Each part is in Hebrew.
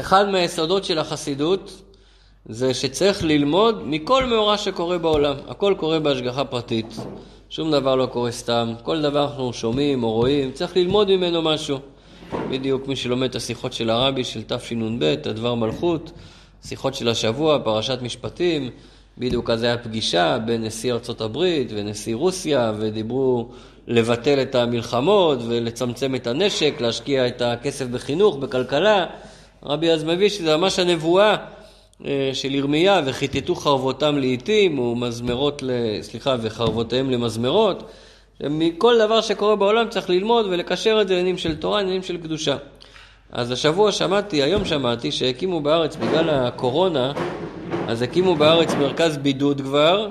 אחד מהיסודות של החסידות זה שצריך ללמוד מכל מאורע שקורה בעולם. הכל קורה בהשגחה פרטית. שום דבר לא קורה סתם. כל דבר אנחנו שומעים או רואים, צריך ללמוד ממנו משהו. בדיוק מי שלומד את השיחות של הרבי של תשנ"ב, הדבר מלכות, שיחות של השבוע, פרשת משפטים, בדיוק אז היה פגישה בין נשיא ארצות הברית ונשיא רוסיה, ודיברו לבטל את המלחמות ולצמצם את הנשק, להשקיע את הכסף בחינוך, בכלכלה. רבי אז מביא שזה ממש הנבואה אה, של ירמיה, וכיתתו חרבותם לעיתים, ומזמרות, סליחה, וחרבותיהם למזמרות. מכל דבר שקורה בעולם צריך ללמוד ולקשר את זה לעניינים של תורה, לעניינים של קדושה. אז השבוע שמעתי, היום שמעתי, שהקימו בארץ, בגלל הקורונה, אז הקימו בארץ מרכז בידוד כבר,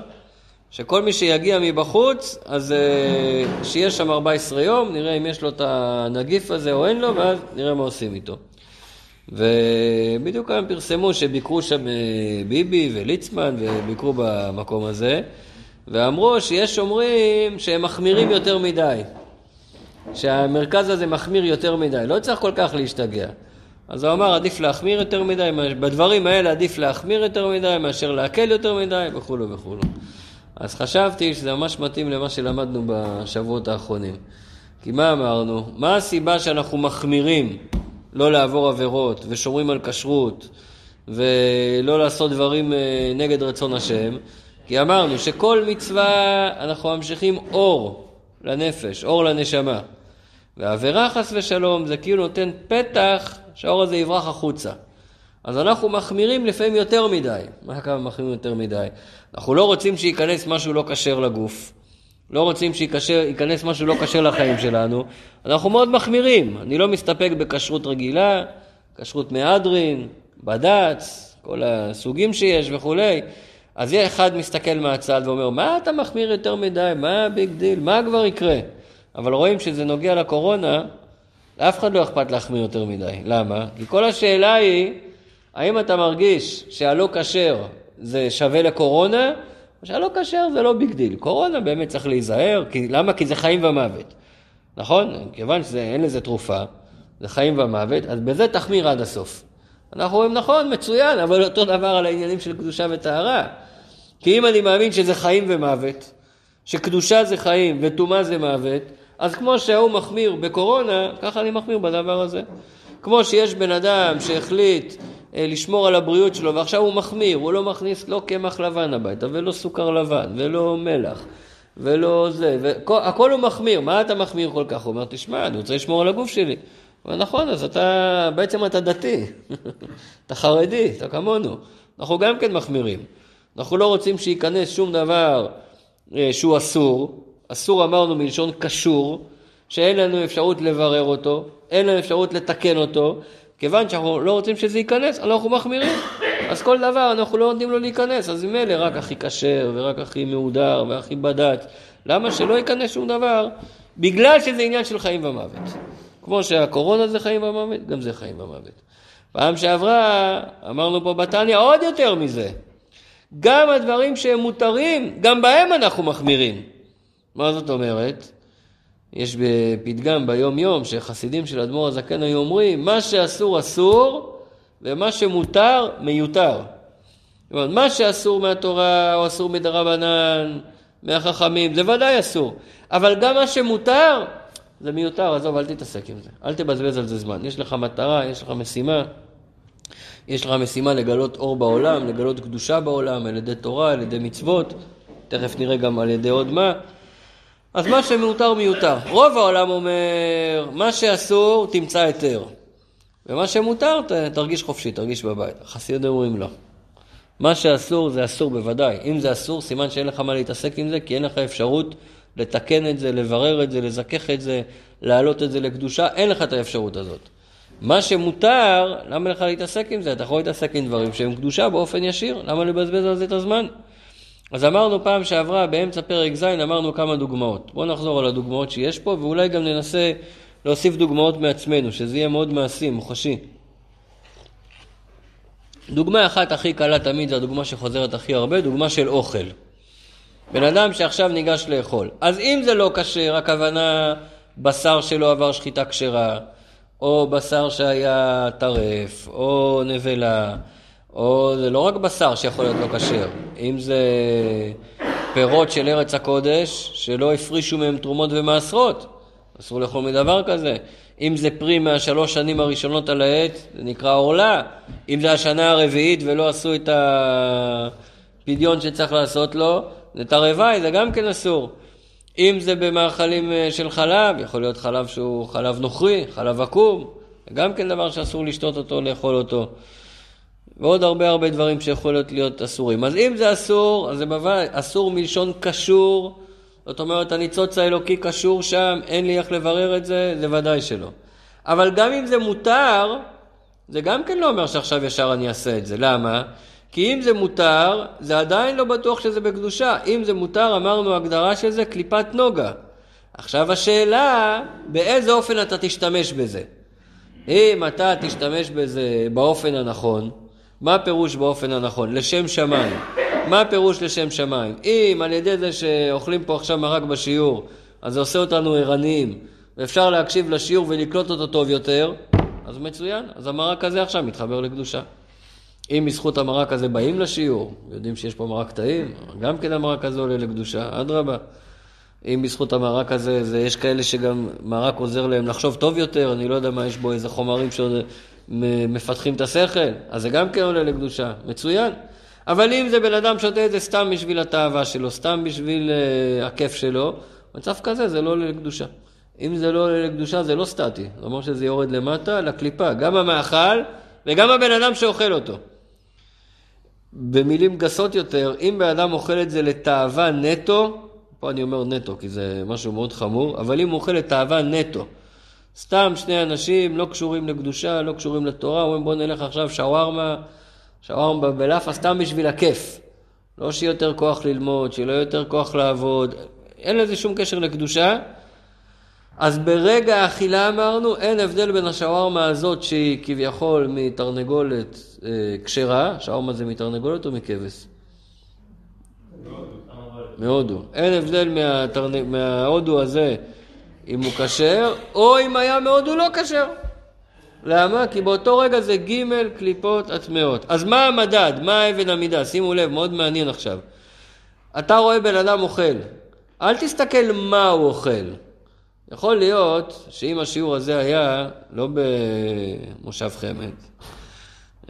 שכל מי שיגיע מבחוץ, אז אה, שיהיה שם 14 יום, נראה אם יש לו את הנגיף הזה או אין לו, ואז נראה מה עושים איתו. ובדיוק היום פרסמו שביקרו שם אה, ביבי וליצמן וביקרו במקום הזה, ואמרו שיש אומרים שהם מחמירים יותר מדי, שהמרכז הזה מחמיר יותר מדי, לא צריך כל כך להשתגע. אז הוא אמר, עדיף להחמיר יותר מדי, בדברים האלה עדיף להחמיר יותר מדי מאשר להקל יותר מדי וכולו וכולו. אז חשבתי שזה ממש מתאים למה שלמדנו בשבועות האחרונים. כי מה אמרנו? מה הסיבה שאנחנו מחמירים לא לעבור עבירות ושומרים על כשרות ולא לעשות דברים אה, נגד רצון השם? כי אמרנו שכל מצווה אנחנו ממשיכים אור לנפש, אור לנשמה. ועבירה חס ושלום זה כאילו נותן פתח שהאור הזה יברח החוצה. אז אנחנו מחמירים לפעמים יותר מדי. מה כמה מחמירים יותר מדי? אנחנו לא רוצים שייכנס משהו לא כשר לגוף, לא רוצים שייכנס משהו לא כשר לחיים שלנו, אנחנו מאוד מחמירים. אני לא מסתפק בכשרות רגילה, כשרות מהדרין, בד"ץ, כל הסוגים שיש וכולי. אז יהיה אחד מסתכל מהצד ואומר, מה אתה מחמיר יותר מדי? מה הביג דיל? מה כבר יקרה? אבל רואים שזה נוגע לקורונה, לאף אחד לא אכפת להחמיר יותר מדי. למה? כי כל השאלה היא, האם אתה מרגיש שהלא כשר זה שווה לקורונה, או שהלא כשר זה לא big deal. קורונה באמת צריך להיזהר, כי, למה? כי זה חיים ומוות. נכון? כיוון שאין לזה תרופה, זה חיים ומוות, אז בזה תחמיר עד הסוף. אנחנו אומרים, נכון, מצוין, אבל אותו דבר על העניינים של קדושה וטהרה. כי אם אני מאמין שזה חיים ומוות, שקדושה זה חיים וטומאה זה מוות, אז כמו שההוא מחמיר בקורונה, ככה אני מחמיר בדבר הזה. כמו שיש בן אדם שהחליט לשמור על הבריאות שלו ועכשיו הוא מחמיר, הוא לא מכניס לא קמח לבן הביתה ולא סוכר לבן ולא מלח ולא זה, והכל הוא מחמיר, מה אתה מחמיר כל כך? הוא אומר, תשמע, אני רוצה לשמור על הגוף שלי. הוא אומר, נכון, אז אתה, בעצם אתה דתי, אתה חרדי, אתה כמונו. אנחנו גם כן מחמירים. אנחנו לא רוצים שייכנס שום דבר אה, שהוא אסור, אסור אמרנו מלשון קשור, שאין לנו אפשרות לברר אותו, אין לנו אפשרות לתקן אותו, כיוון שאנחנו לא רוצים שזה ייכנס, אנחנו מחמירים. אז כל דבר אנחנו לא נותנים לו להיכנס, אז ממילא רק הכי כשר ורק הכי מהודר והכי בד"ץ. למה שלא ייכנס שום דבר? בגלל שזה עניין של חיים ומוות. כמו שהקורונה זה חיים ומוות, גם זה חיים ומוות. פעם שעברה, אמרנו פה בתניא עוד יותר מזה. גם הדברים שהם מותרים, גם בהם אנחנו מחמירים. מה זאת אומרת? יש בפתגם ביום יום שחסידים של אדמו"ר הזקן היו אומרים מה שאסור אסור ומה שמותר מיותר. אומרת, מה שאסור מהתורה או אסור מדרבנן, מהחכמים, זה ודאי אסור. אבל גם מה שמותר זה מיותר, עזוב, אל תתעסק עם זה. אל תבזבז על זה זמן. יש לך מטרה, יש לך משימה. יש לך משימה לגלות אור בעולם, לגלות קדושה בעולם, על ידי תורה, על ידי מצוות. תכף נראה גם על ידי עוד מה. אז מה שמיותר מיותר. רוב העולם אומר, מה שאסור תמצא היתר. ומה שמותר תרגיש חופשי, תרגיש בבית. החסידים אומרים לא. מה שאסור זה אסור בוודאי. אם זה אסור, סימן שאין לך מה להתעסק עם זה, כי אין לך אפשרות לתקן את זה, לברר את זה, לזכך את זה, להעלות את זה לקדושה, אין לך את האפשרות הזאת. מה שמותר, למה לך להתעסק עם זה? אתה יכול להתעסק עם דברים שהם קדושה באופן ישיר, למה לבזבז על זה את הזמן? אז אמרנו פעם שעברה, באמצע פרק ז', אמרנו כמה דוגמאות. בואו נחזור על הדוגמאות שיש פה, ואולי גם ננסה להוסיף דוגמאות מעצמנו, שזה יהיה מאוד מעשי, מוחשי. דוגמה אחת הכי קלה תמיד, זו הדוגמה שחוזרת הכי הרבה, דוגמה של אוכל. בן אדם שעכשיו ניגש לאכול. אז אם זה לא כשר, הכוונה בשר שלא עבר שחיטה כשרה, או בשר שהיה טרף, או נבלה, או זה לא רק בשר שיכול להיות לא כשר, אם זה פירות של ארץ הקודש שלא הפרישו מהם תרומות ומעשרות, אסור לאכול מדבר כזה. אם זה פרי מהשלוש שנים הראשונות על העץ, זה נקרא עורלה. אם זה השנה הרביעית ולא עשו את הפדיון שצריך לעשות לו, זה תרווי, זה גם כן אסור. אם זה במאכלים אה, של חלב, יכול להיות חלב שהוא חלב נוכרי, חלב עקום, זה גם כן דבר שאסור לשתות אותו, לאכול אותו. ועוד הרבה הרבה דברים שיכולות להיות אסורים. אז אם זה אסור, אז זה בוודאי אסור מלשון קשור, זאת אומרת הניצוץ האלוקי קשור שם, אין לי איך לברר את זה, זה ודאי שלא. אבל גם אם זה מותר, זה גם כן לא אומר שעכשיו ישר אני אעשה את זה. למה? כי אם זה מותר, זה עדיין לא בטוח שזה בקדושה. אם זה מותר, אמרנו, הגדרה של זה קליפת נוגה. עכשיו השאלה, באיזה אופן אתה תשתמש בזה. אם אתה תשתמש בזה באופן הנכון, מה הפירוש באופן הנכון? לשם שמיים. מה הפירוש לשם שמיים? אם על ידי זה שאוכלים פה עכשיו מרק בשיעור, אז זה עושה אותנו ערניים, ואפשר להקשיב לשיעור ולקלוט אותו טוב יותר, אז מצוין. אז המרק הזה עכשיו מתחבר לקדושה. אם בזכות המרק הזה באים לשיעור, יודעים שיש פה מרק טעים, גם כן המרק הזה עולה לקדושה, אדרבה. אם בזכות המרק הזה, זה, יש כאלה שגם מרק עוזר להם לחשוב טוב יותר, אני לא יודע מה יש בו, איזה חומרים שמפתחים את השכל, אז זה גם כן עולה לקדושה, מצוין. אבל אם זה בן אדם שותה את זה סתם בשביל התאווה שלו, סתם בשביל uh, הכיף שלו, מצב כזה זה לא עולה לקדושה. אם זה לא עולה לקדושה זה לא סטטי, זאת אומרת שזה יורד למטה לקליפה, גם המאכל וגם הבן אדם שאוכל אותו. במילים גסות יותר, אם בן אדם אוכל את זה לתאווה נטו, פה אני אומר נטו כי זה משהו מאוד חמור, אבל אם הוא אוכל לתאווה נטו, סתם שני אנשים לא קשורים לקדושה, לא קשורים לתורה, אומרים בוא נלך עכשיו שווארמה, שווארמה בלאפה, סתם בשביל הכיף. לא שיהיה יותר כוח ללמוד, שיהיה לו יותר כוח לעבוד, אין לזה שום קשר לקדושה. אז ברגע האכילה אמרנו, אין הבדל בין השווארמה הזאת שהיא כביכול מתרנגולת אה, כשרה, שווארמה זה מתרנגולת או מכבש? מהודו. אין הבדל מהתרנ... מההודו הזה אם הוא כשר, או אם היה מהודו לא כשר. למה? כי באותו רגע זה ג' קליפות הטמעות. אז מה המדד? מה האבן המידה? שימו לב, מאוד מעניין עכשיו. אתה רואה בן אדם אוכל, אל תסתכל מה הוא אוכל. יכול להיות שאם השיעור הזה היה לא במושב חמד,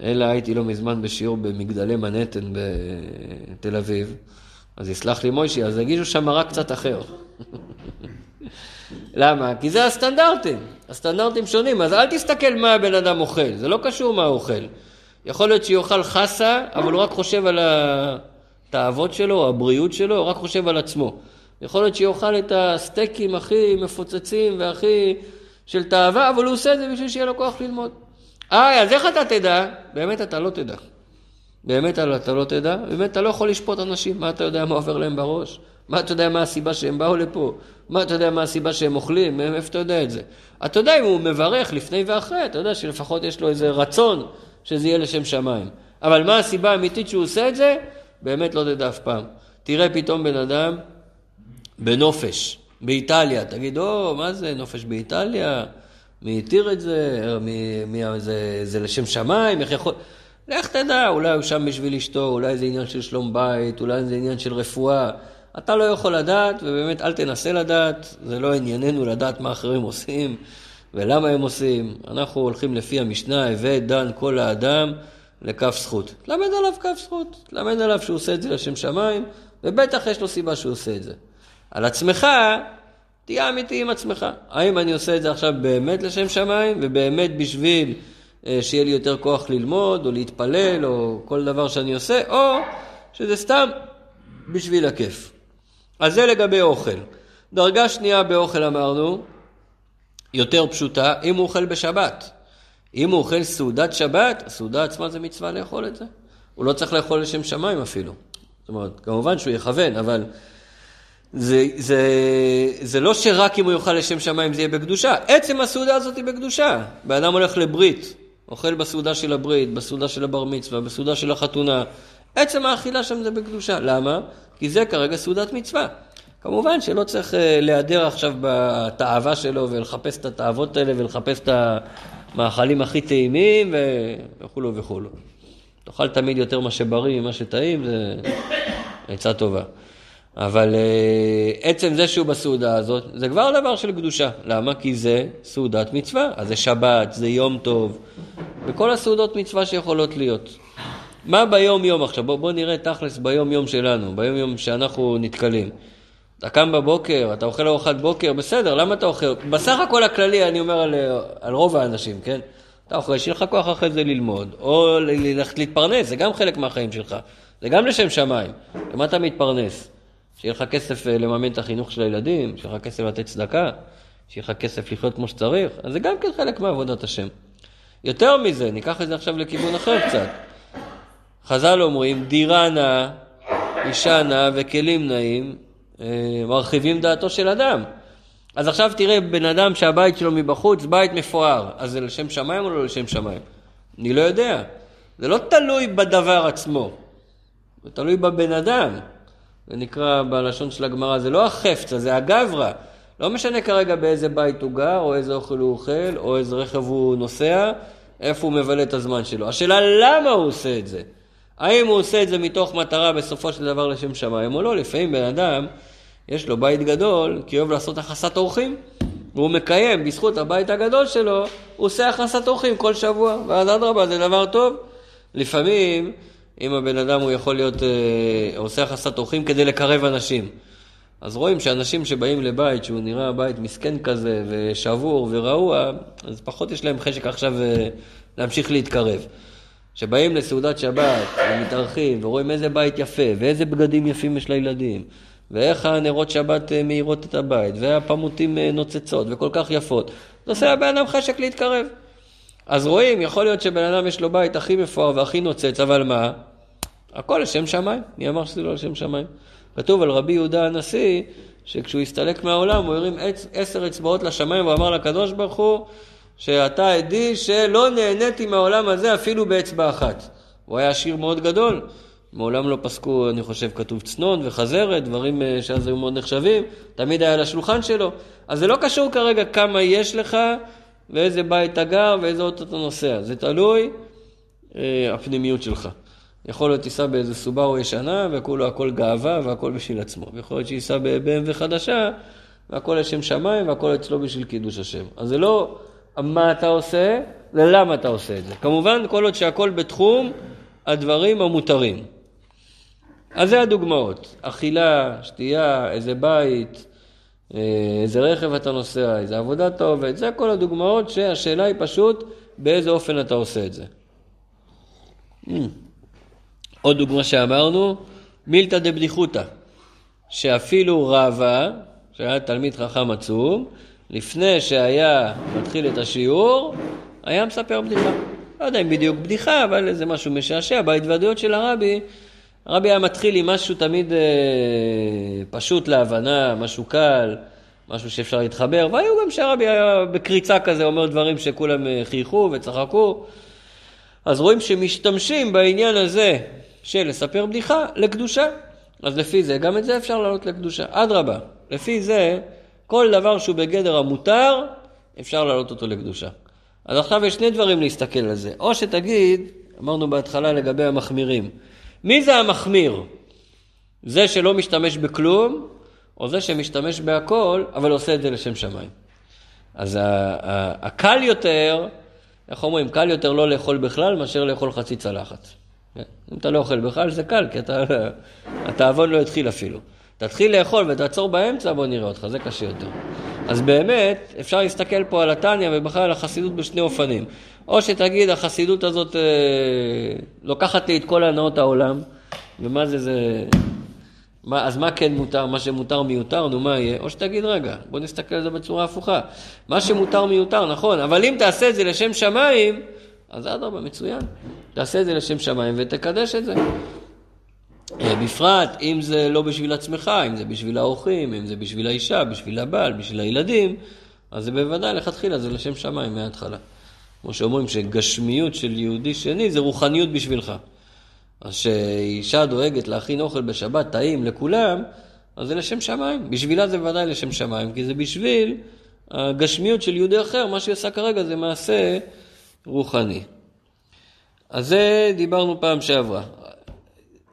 אלא הייתי לא מזמן בשיעור במגדלי מנהטן בתל אביב, אז יסלח לי מוישי, אז יגידו שם מרק קצת אחר. למה? כי זה הסטנדרטים, הסטנדרטים שונים, אז אל תסתכל מה הבן אדם אוכל, זה לא קשור מה הוא אוכל. יכול להיות שיאכל חסה, אבל הוא רק חושב על התאוות שלו, הבריאות שלו, הוא רק חושב על עצמו. יכול להיות שיאכל את הסטייקים הכי מפוצצים והכי של תאווה, אבל הוא עושה את זה בשביל שיהיה לו כוח ללמוד. אה, אז איך אתה תדע? באמת אתה לא תדע. באמת אתה לא תדע, באמת אתה לא יכול לשפוט אנשים, מה אתה יודע מה עובר להם בראש? מה אתה יודע מה הסיבה שהם באו לפה? מה אתה יודע מה הסיבה שהם אוכלים? מאיפה אתה יודע את זה? אתה יודע אם הוא מברך לפני ואחרי, אתה יודע שלפחות יש לו איזה רצון שזה יהיה לשם שמיים. אבל מה הסיבה האמיתית שהוא עושה את זה? באמת לא תדע אף פעם. תראה פתאום בן אדם בנופש, באיטליה, תגיד, או, מה זה נופש באיטליה? מי התיר את זה? מי, מי, זה, זה לשם שמיים? איך יכול... לך תדע, אולי הוא שם בשביל אשתו, אולי זה עניין של שלום בית, אולי זה עניין של רפואה. אתה לא יכול לדעת, ובאמת אל תנסה לדעת, זה לא ענייננו לדעת מה אחרים עושים ולמה הם עושים. אנחנו הולכים לפי המשנה, הווה דן כל האדם לכף זכות. תלמד עליו כף זכות, תלמד עליו שהוא עושה את זה לשם שמיים, ובטח יש לו סיבה שהוא עושה את זה. על עצמך, תהיה אמיתי עם עצמך. האם אני עושה את זה עכשיו באמת לשם שמיים, ובאמת בשביל אה, שיהיה לי יותר כוח ללמוד, או להתפלל, או כל דבר שאני עושה, או שזה סתם בשביל הכיף. אז זה לגבי אוכל. דרגה שנייה באוכל אמרנו, יותר פשוטה, אם הוא אוכל בשבת. אם הוא אוכל סעודת שבת, הסעודה עצמה זה מצווה לאכול את זה. הוא לא צריך לאכול לשם שמיים אפילו. זאת אומרת, כמובן שהוא יכוון, אבל זה, זה, זה לא שרק אם הוא יאכל לשם שמיים זה יהיה בקדושה. עצם הסעודה הזאת היא בקדושה. בן אדם הולך לברית, אוכל בסעודה של הברית, בסעודה של הבר מצווה, בסעודה של החתונה. עצם האכילה שם זה בקדושה. למה? כי זה כרגע סעודת מצווה. כמובן שלא צריך אה, להיעדר עכשיו בתאווה שלו ולחפש את התאוות האלה ולחפש את המאכלים הכי טעימים וכולו וכולו. תאכל תמיד יותר מה שבריא ממה שטעים, זה עצה טובה. אבל uh, עצם זה שהוא בסעודה הזאת, זה כבר דבר של קדושה. למה? כי זה סעודת מצווה. אז זה שבת, זה יום טוב, וכל הסעודות מצווה שיכולות להיות. מה ביום יום עכשיו? בוא, בוא נראה תכלס ביום יום שלנו, ביום יום שאנחנו נתקלים. אתה קם בבוקר, אתה אוכל ארוחת בוקר, בסדר, למה אתה אוכל? בסך הכל הכללי, אני אומר על, על רוב האנשים, כן? אתה אוכל, שיהיה לך כוח אחרי זה ללמוד, או ללכת להתפרנס, זה גם חלק מהחיים שלך. זה גם לשם שמיים. למה אתה מתפרנס? שיהיה לך כסף אה, לממן את החינוך של הילדים, שיהיה לך כסף לתת צדקה, שיהיה לך כסף לחיות כמו שצריך, אז זה גם כן חלק מעבודת השם. יותר מזה, ניקח את זה עכשיו לכיוון אחר קצת. חז"ל אומרים, דירה נאה, אישה נאה וכלים נאים, אה, מרחיבים דעתו של אדם. אז עכשיו תראה בן אדם שהבית שלו מבחוץ, בית מפואר, אז זה לשם שמיים או לא לשם שמיים? אני לא יודע. זה לא תלוי בדבר עצמו, זה תלוי בבן אדם. זה נקרא בלשון של הגמרא, זה לא החפצה, זה הגברא. לא משנה כרגע באיזה בית הוא גר, או איזה אוכל הוא אוכל, או איזה רכב הוא נוסע, איפה הוא מבלה את הזמן שלו. השאלה למה הוא עושה את זה. האם הוא עושה את זה מתוך מטרה בסופו של דבר לשם שמיים או לא? לפעמים בן אדם, יש לו בית גדול, כי אוהב לעשות הכנסת אורחים. והוא מקיים, בזכות הבית הגדול שלו, הוא עושה הכנסת אורחים כל שבוע, ואז אדרבה, זה דבר טוב. לפעמים אם הבן אדם הוא יכול להיות, אה, עושה הכנסת אורחים כדי לקרב אנשים. אז רואים שאנשים שבאים לבית שהוא נראה בית מסכן כזה ושבור ורעוע, אז פחות יש להם חשק עכשיו אה, להמשיך להתקרב. כשבאים לסעודת שבת ומתארחים ורואים איזה בית יפה ואיזה בגדים יפים יש לילדים ואיך הנרות שבת אה, מאירות את הבית והפמוטים אה, נוצצות וכל כך יפות, זה עושה לבן אדם חשק להתקרב. אז רואים, יכול להיות שבן אדם יש לו בית הכי מפואר והכי נוצץ, אבל מה? הכל לשם שמיים. מי אמר שזה לא לשם שמיים? כתוב על רבי יהודה הנשיא, שכשהוא הסתלק מהעולם, הוא הרים עשר אצבעות לשמיים ואמר לקדוש ברוך הוא, שאתה עדי שלא נהניתי מהעולם הזה אפילו באצבע אחת. הוא היה עשיר מאוד גדול, מעולם לא פסקו, אני חושב, כתוב צנון וחזרת, דברים אה, שאז היו מאוד נחשבים, תמיד היה על השולחן שלו. אז זה לא קשור כרגע כמה יש לך ואיזה בית אתה גר ואיזה אוטו אתה נוסע, זה תלוי אה, הפנימיות שלך. יכול להיות תיסע באיזה סובארו ישנה וכולו הכל גאווה והכל בשביל עצמו. ויכול להיות שייסע ב-BMW חדשה והכל לשם שמיים והכל אצלו בשביל קידוש השם. אז זה לא מה אתה עושה, זה למה אתה עושה את זה. כמובן, כל עוד שהכל בתחום הדברים המותרים. אז זה הדוגמאות. אכילה, שתייה, איזה בית, אה, איזה רכב אתה נוסע, איזה עבודה אתה עובד, זה כל הדוגמאות שהשאלה היא פשוט באיזה אופן אתה עושה את זה. Mm. עוד דוגמה שאמרנו, מילתא דבדיחותא, שאפילו רבא, שהיה תלמיד חכם עצום, לפני שהיה מתחיל את השיעור, היה מספר בדיחה. לא יודע אם בדיוק בדיחה, אבל זה משהו משעשע. בהתוודעויות של הרבי, הרבי היה מתחיל עם משהו תמיד אה, פשוט להבנה, משהו קל, משהו שאפשר להתחבר, והיו גם שהרבי היה בקריצה כזה אומר דברים שכולם אה, חייכו וצחקו. אז רואים שמשתמשים בעניין הזה של לספר בדיחה לקדושה. אז לפי זה, גם את זה אפשר להעלות לקדושה. אדרבה, לפי זה, כל דבר שהוא בגדר המותר, אפשר להעלות אותו לקדושה. אז עכשיו יש שני דברים להסתכל על זה. או שתגיד, אמרנו בהתחלה לגבי המחמירים, מי זה המחמיר? זה שלא משתמש בכלום, או זה שמשתמש בהכל, אבל עושה את זה לשם שמיים. אז הקל יותר, איך אומרים, קל יותר לא לאכול בכלל מאשר לאכול חצי צלחת. כן? אם אתה לא אוכל בכלל זה קל, כי אתה, התאבון לא התחיל אפילו. תתחיל לאכול ותעצור באמצע, בוא נראה אותך, זה קשה יותר. אז באמת, אפשר להסתכל פה על התניא ובכלל על החסידות בשני אופנים. או שתגיד, החסידות הזאת אה, לוקחת לי את כל הנאות העולם, ומה זה, זה... מה, אז מה כן מותר? מה שמותר מיותר, נו מה יהיה? או שתגיד, רגע, בוא נסתכל על זה בצורה הפוכה. מה שמותר מיותר, נכון, אבל אם תעשה את זה לשם שמיים, אז אדרבה, מצוין. תעשה את זה לשם שמיים ותקדש את זה. אה, בפרט אם זה לא בשביל עצמך, אם זה בשביל האורחים, אם זה בשביל האישה, בשביל הבעל, בשביל הילדים, אז זה בוודאי לכתחילה, זה לשם שמיים מההתחלה. כמו שאומרים שגשמיות של יהודי שני זה רוחניות בשבילך. אז כשאישה דואגת להכין אוכל בשבת טעים לכולם, אז זה לשם שמיים. בשבילה זה ודאי לשם שמיים, כי זה בשביל הגשמיות של יהודי אחר, מה שהיא עושה כרגע זה מעשה רוחני. אז זה דיברנו פעם שעברה.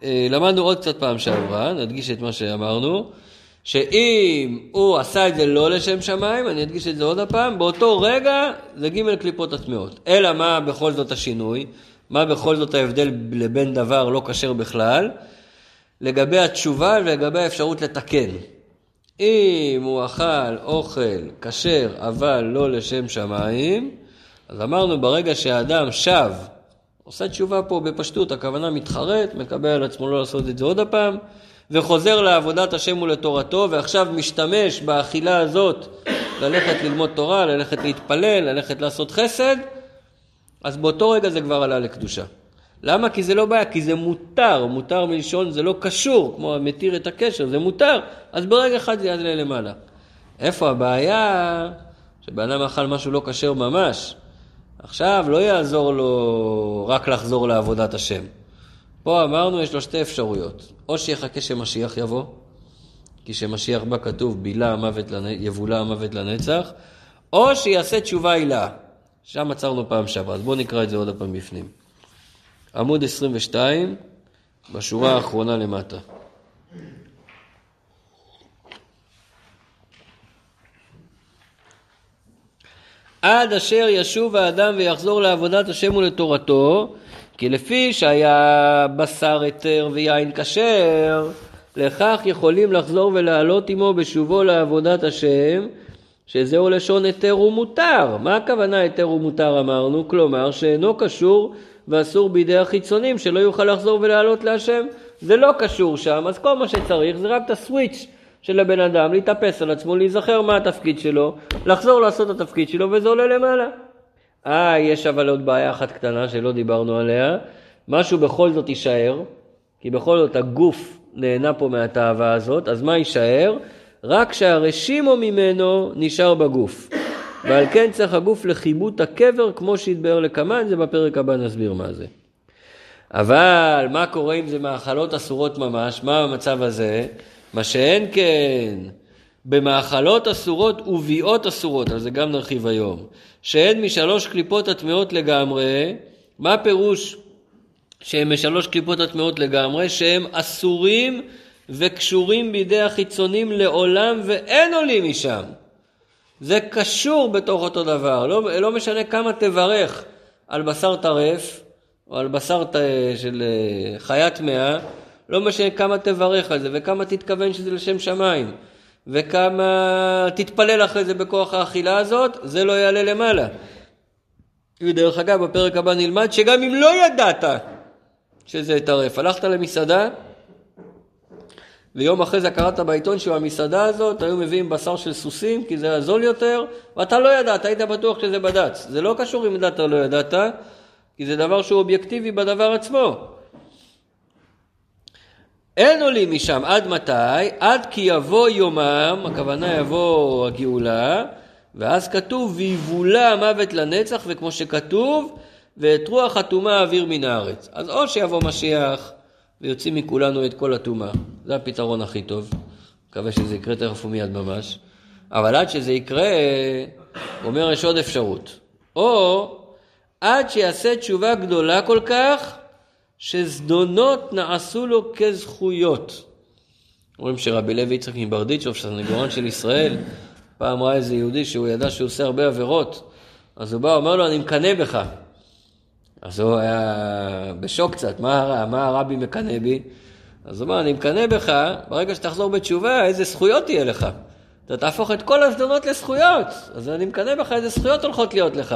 אה, למדנו עוד קצת פעם שעברה, נדגיש את מה שאמרנו, שאם הוא עשה את זה לא לשם שמיים, אני אדגיש את זה עוד הפעם, באותו רגע זה ג' קליפות הטמעות. אלא מה בכל זאת השינוי? מה בכל זאת ההבדל לבין דבר לא כשר בכלל? לגבי התשובה ולגבי האפשרות לתקן. אם הוא אכל אוכל כשר אבל לא לשם שמיים, אז אמרנו ברגע שהאדם שב, עושה תשובה פה בפשטות, הכוונה מתחרט, מקבל על עצמו לא לעשות את זה עוד הפעם, וחוזר לעבודת השם ולתורתו, ועכשיו משתמש באכילה הזאת ללכת ללמוד תורה, ללכת להתפלל, ללכת לעשות חסד, אז באותו רגע זה כבר עלה לקדושה. למה? כי זה לא בעיה, כי זה מותר, מותר מלשון זה לא קשור, כמו המתיר את הקשר, זה מותר, אז ברגע אחד זה יעלה למעלה. איפה הבעיה? שבן אדם אכל משהו לא כשר ממש. עכשיו לא יעזור לו רק לחזור לעבודת השם. פה אמרנו יש לו שתי אפשרויות, או שיחכה שמשיח יבוא, כי שמשיח בא כתוב בילה המוות, יבולה המוות לנצח, או שיעשה תשובה הילה. שם עצרנו פעם שעברה, אז בואו נקרא את זה עוד פעם בפנים. עמוד 22, בשורה האחרונה למטה. עד אשר ישוב האדם ויחזור לעבודת השם ולתורתו, כי לפי שהיה בשר היתר ויין כשר, לכך יכולים לחזור ולעלות עמו בשובו לעבודת השם, שזהו לשון היתר ומותר. מה הכוונה היתר ומותר אמרנו? כלומר שאינו קשור ואסור בידי החיצונים, שלא יוכל לחזור ולעלות להשם. זה לא קשור שם, אז כל מה שצריך זה רק את הסוויץ' של הבן אדם, להתאפס על עצמו, להיזכר מה התפקיד שלו, לחזור לעשות את התפקיד שלו, וזה עולה למעלה. אה, יש אבל עוד בעיה אחת קטנה שלא דיברנו עליה, משהו בכל זאת יישאר, כי בכל זאת הגוף נהנה פה מהתאווה הזאת, אז מה יישאר? רק שהרשימו ממנו נשאר בגוף. ועל כן צריך הגוף לכיבוד הקבר כמו שהתבאר לקמן, זה בפרק הבא נסביר מה זה. אבל מה קורה אם זה מאכלות אסורות ממש? מה המצב הזה? מה שאין כן במאכלות אסורות וביאות אסורות, על זה גם נרחיב היום, שהן משלוש קליפות הטמעות לגמרי, מה הפירוש שהן משלוש קליפות הטמעות לגמרי? שהם אסורים וקשורים בידי החיצונים לעולם ואין עולים משם. זה קשור בתוך אותו דבר, לא, לא משנה כמה תברך על בשר טרף או על בשר של אה, חיה טמאה, לא משנה כמה תברך על זה וכמה תתכוון שזה לשם שמיים וכמה תתפלל אחרי זה בכוח האכילה הזאת, זה לא יעלה למעלה. ודרך אגב, בפרק הבא נלמד שגם אם לא ידעת שזה טרף, הלכת למסעדה ויום אחרי זה קראת בעיתון שבמסעדה הזאת היו מביאים בשר של סוסים כי זה היה זול יותר ואתה לא ידעת, היית בטוח שזה בד"ץ. זה לא קשור אם ידעת או לא ידעת, כי זה דבר שהוא אובייקטיבי בדבר עצמו. אין עולים משם עד מתי? עד כי יבוא יומם, הכוונה יבוא הגאולה, ואז כתוב ויבולה המוות לנצח, וכמו שכתוב, ואת רוח הטומאה אוויר מן הארץ. אז או שיבוא משיח ויוציא מכולנו את כל הטומאה, זה הפתרון הכי טוב. מקווה שזה יקרה תכף ומיד ממש. אבל עד שזה יקרה, אומר יש עוד אפשרות. או עד שיעשה תשובה גדולה כל כך, שזדונות נעשו לו כזכויות. אומרים שרבי לוי יצחק מברדיצ'וב, סנגורן של ישראל, פעם ראה איזה יהודי שהוא ידע שהוא עושה הרבה עבירות, אז הוא בא, אומר לו, אני מקנא בך. אז הוא היה בשוק קצת, מה, מה הרבי מקנא בי? אז הוא אמר, אני מקנא בך, ברגע שתחזור בתשובה, איזה זכויות תהיה לך. אתה תהפוך את כל הזדונות לזכויות, אז אני מקנא בך, איזה זכויות הולכות להיות לך.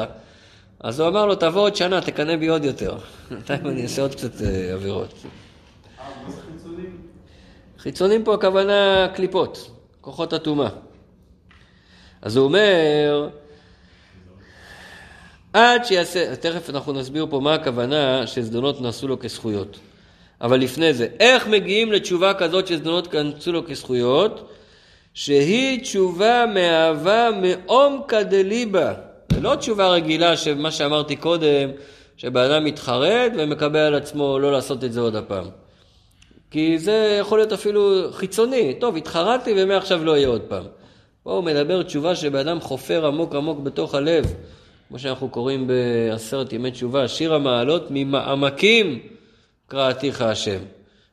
אז הוא אמר לו, תבוא עוד שנה, תקנא בי עוד יותר. בינתיים אני אעשה עוד קצת אה, עבירות. חיצונים פה הכוונה קליפות, כוחות הטומאה. אז הוא אומר, עד שיעשה, תכף אנחנו נסביר פה מה הכוונה שזדונות נעשו לו כזכויות. אבל לפני זה, איך מגיעים לתשובה כזאת שזדונות נעשו לו כזכויות? שהיא תשובה מאהבה מעומקא דליבה. לא תשובה רגילה שמה שאמרתי קודם, שבן אדם מתחרט ומקבל על עצמו לא לעשות את זה עוד הפעם. כי זה יכול להיות אפילו חיצוני. טוב, התחרטתי ומעכשיו לא יהיה עוד פעם. פה הוא מדבר תשובה שבן אדם חופר עמוק עמוק בתוך הלב, כמו שאנחנו קוראים בעשרת ימי תשובה, שיר המעלות ממעמקים קראתיך השם.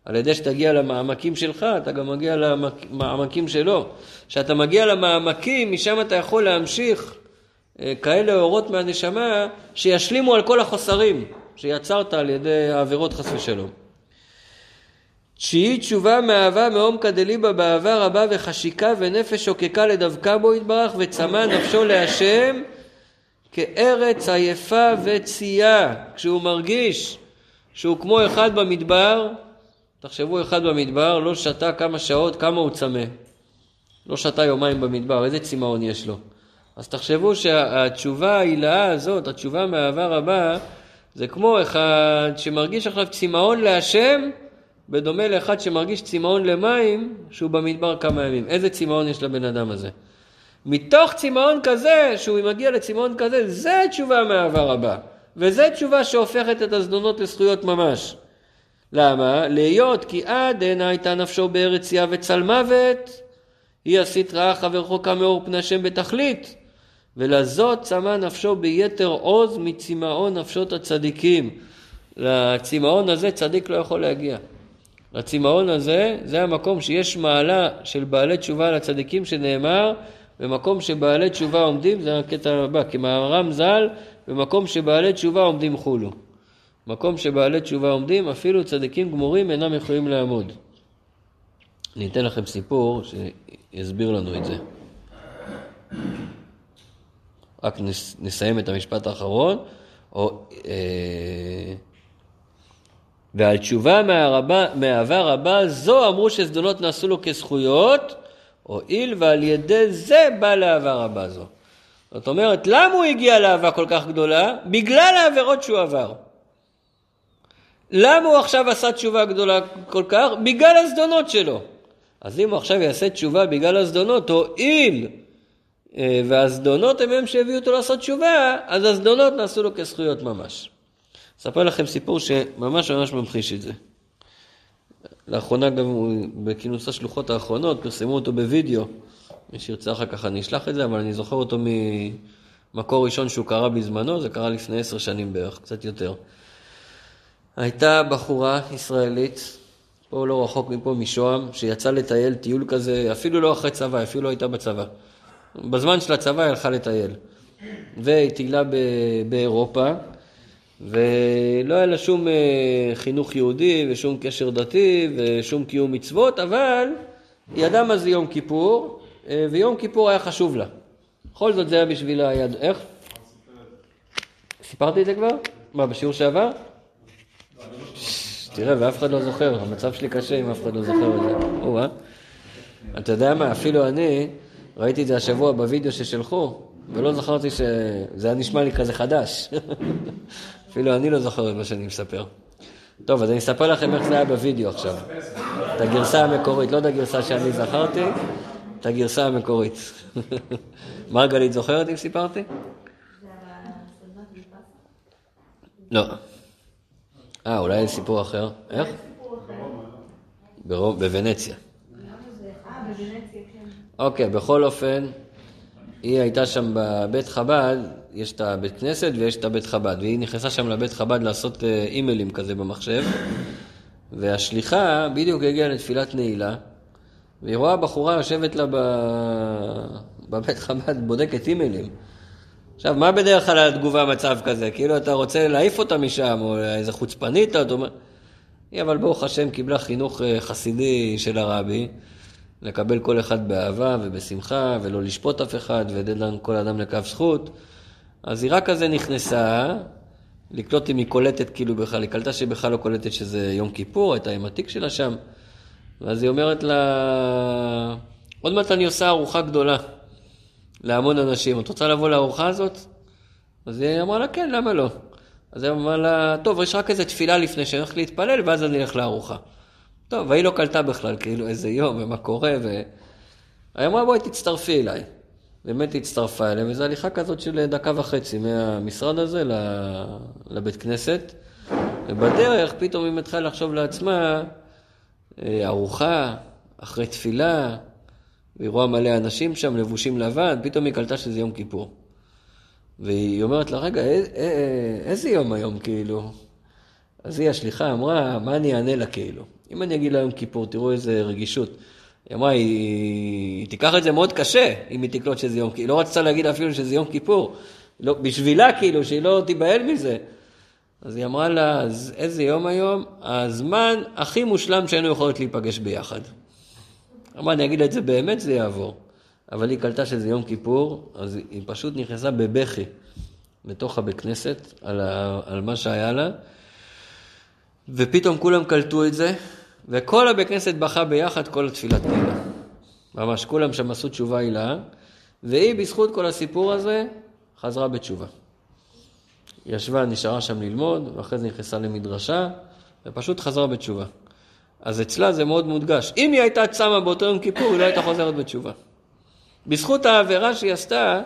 על ידי שתגיע למעמקים שלך, אתה גם מגיע למעמקים שלו. כשאתה מגיע למעמקים, משם אתה יכול להמשיך כאלה אורות מהנשמה שישלימו על כל החוסרים שיצרת על ידי העבירות חס ושלום. תשיעי תשובה מאהבה מעומקא דליבה באהבה רבה וחשיקה ונפש שוקקה לדבקה בו יתברך וצמא נפשו להשם כארץ עייפה וצייה. כשהוא מרגיש שהוא כמו אחד במדבר תחשבו אחד במדבר לא שתה כמה שעות כמה הוא צמא. לא שתה יומיים במדבר איזה צמאון יש לו אז תחשבו שהתשובה ההילאה הזאת התשובה מאהבה רבה זה כמו אחד שמרגיש עכשיו צמאון להשם בדומה לאחד שמרגיש צמאון למים שהוא במדבר כמה ימים. איזה צמאון יש לבן אדם הזה? מתוך צמאון כזה, שהוא מגיע לצמאון כזה, זה תשובה מאהבה רבה. וזה תשובה שהופכת את הזדונות לזכויות ממש. למה? להיות כי עד הנה הייתה נפשו בארץ יא וצל מוות, היא הסטרא ורחוקה מאור פני השם בתכלית. ולזאת צמא נפשו ביתר עוז מצמאון נפשות הצדיקים. לצמאון הזה צדיק לא יכול להגיע. הצמאון הזה, זה המקום שיש מעלה של בעלי תשובה לצדיקים שנאמר, במקום שבעלי תשובה עומדים, זה הקטע הבא, כמאמרם ז"ל, במקום שבעלי תשובה עומדים חולו. מקום שבעלי תשובה עומדים, אפילו צדיקים גמורים אינם יכולים לעמוד. אני אתן לכם סיפור שיסביר לנו את זה. רק נסיים את המשפט האחרון, או אה, ועל תשובה מאהבה רבה זו אמרו שזדונות נעשו לו כזכויות, הואיל ועל ידי זה בא לאהבה רבה זו. זאת אומרת, למה הוא הגיע לאהבה כל כך גדולה? בגלל העבירות שהוא עבר. למה הוא עכשיו עשה תשובה גדולה כל כך? בגלל הזדונות שלו. אז אם הוא עכשיו יעשה תשובה בגלל הזדונות, הואיל והזדונות הם הם שהביאו אותו לעשות תשובה, אז הזדונות נעשו לו כזכויות ממש. אספר לכם סיפור שממש ממש ממחיש את זה. לאחרונה גם בכינוס השלוחות האחרונות פרסמו אותו בווידאו. מי שירצה אחר כך אני אשלח את זה, אבל אני זוכר אותו ממקור ראשון שהוא קרא בזמנו, זה קרה לפני עשר שנים בערך, קצת יותר. הייתה בחורה ישראלית, פה לא רחוק מפה, משוהם, שיצאה לטייל טיול כזה, אפילו לא אחרי צבא, אפילו לא הייתה בצבא. בזמן של הצבא היא הלכה לטייל. והיא טיילה באירופה, ולא היה לה שום אה, חינוך יהודי ושום קשר דתי ושום קיום מצוות, אבל היא ידעה מה זה יום כיפור, אה, ויום כיפור היה חשוב לה. בכל זאת זה היה בשבילה היד... איך? סיפרתי את זה כבר? מה, בשיעור שעבר? תראה, ואף אחד לא זוכר, המצב שלי קשה אם אף אחד לא זוכר את זה. או-אה. אתה יודע מה, אפילו אני ראיתי את זה השבוע בווידאו ששלחו, ולא זכרתי שזה היה נשמע לי כזה חדש. אפילו אני לא זוכר את מה שאני מספר. טוב, אז אני אספר לכם איך זה היה בווידאו עכשיו. את הגרסה המקורית, לא את הגרסה שאני זכרתי, את הגרסה המקורית. מרגלית זוכרת אם סיפרתי? לא. אה, אולי סיפור אחר. איך? בוונציה. אוקיי, בכל אופן, היא הייתה שם בבית חב"ד, יש את הבית כנסת ויש את הבית חב"ד, והיא נכנסה שם לבית חב"ד לעשות אה, אימיילים כזה במחשב, והשליחה בדיוק הגיעה לתפילת נעילה, והיא רואה בחורה יושבת לה בבית חב"ד, בודקת אימיילים. עכשיו, מה בדרך כלל התגובה במצב כזה? כאילו אתה רוצה להעיף אותה משם, או איזה חוצפנית, אומר... היא אבל ברוך השם קיבלה חינוך אה, חסידי של הרבי, לקבל כל אחד באהבה ובשמחה, ולא לשפוט אף אחד, ולתת כל אדם לקו זכות. אז היא רק כזה נכנסה, לקלוט אם היא קולטת כאילו בכלל, היא קלטה שהיא בכלל לא קולטת שזה יום כיפור, הייתה עם התיק שלה שם. ואז היא אומרת לה, עוד מעט אני עושה ארוחה גדולה להמון אנשים, את רוצה לבוא לארוחה הזאת? אז היא אמרה לה, כן, למה לא? אז היא אמרה לה, טוב, יש רק איזה תפילה לפני שאני הולך להתפלל, ואז אני אלך לארוחה. טוב, והיא לא קלטה בכלל, כאילו, איזה יום ומה קורה, ו... היא אמרה, בואי תצטרפי אליי. באמת הצטרפה אליהם, וזו הליכה כזאת של דקה וחצי מהמשרד הזה לבית כנסת. ובדרך פתאום היא מתחילה לחשוב לעצמה, אה, ארוחה, אחרי תפילה, והיא רואה מלא אנשים שם לבושים לבן, פתאום היא קלטה שזה יום כיפור. והיא אומרת לה, רגע, איזה יום היום, כאילו? אז היא, השליחה, אמרה, מה אני אענה לה, כאילו? אם אני אגיד לה יום כיפור, תראו איזה רגישות. היא אמרה, היא, תיקח את זה מאוד קשה, אם היא תקלוט שזה יום כיפור. היא לא רצתה להגיד אפילו שזה יום כיפור. לא, בשבילה, כאילו, שהיא לא תיבהל מזה. אז היא אמרה לה, אז איזה יום היום? הזמן הכי מושלם שהיינו יכולות להיפגש ביחד. אמרה, אני אגיד את זה באמת, זה יעבור. אבל היא קלטה שזה יום כיפור, אז היא פשוט נכנסה בבכי לתוך הבית כנסת על, ה, על מה שהיה לה, ופתאום כולם קלטו את זה, וכל הבית כנסת בכה ביחד כל התפילת תפילה. ממש, כולם שם עשו תשובה הילה, והיא בזכות כל הסיפור הזה חזרה בתשובה. ישבה, נשארה שם ללמוד, ואחרי זה נכנסה למדרשה, ופשוט חזרה בתשובה. אז אצלה זה מאוד מודגש. אם היא הייתה צמה באותו יום כיפור, היא לא הייתה חוזרת בתשובה. בזכות העבירה שהיא עשתה,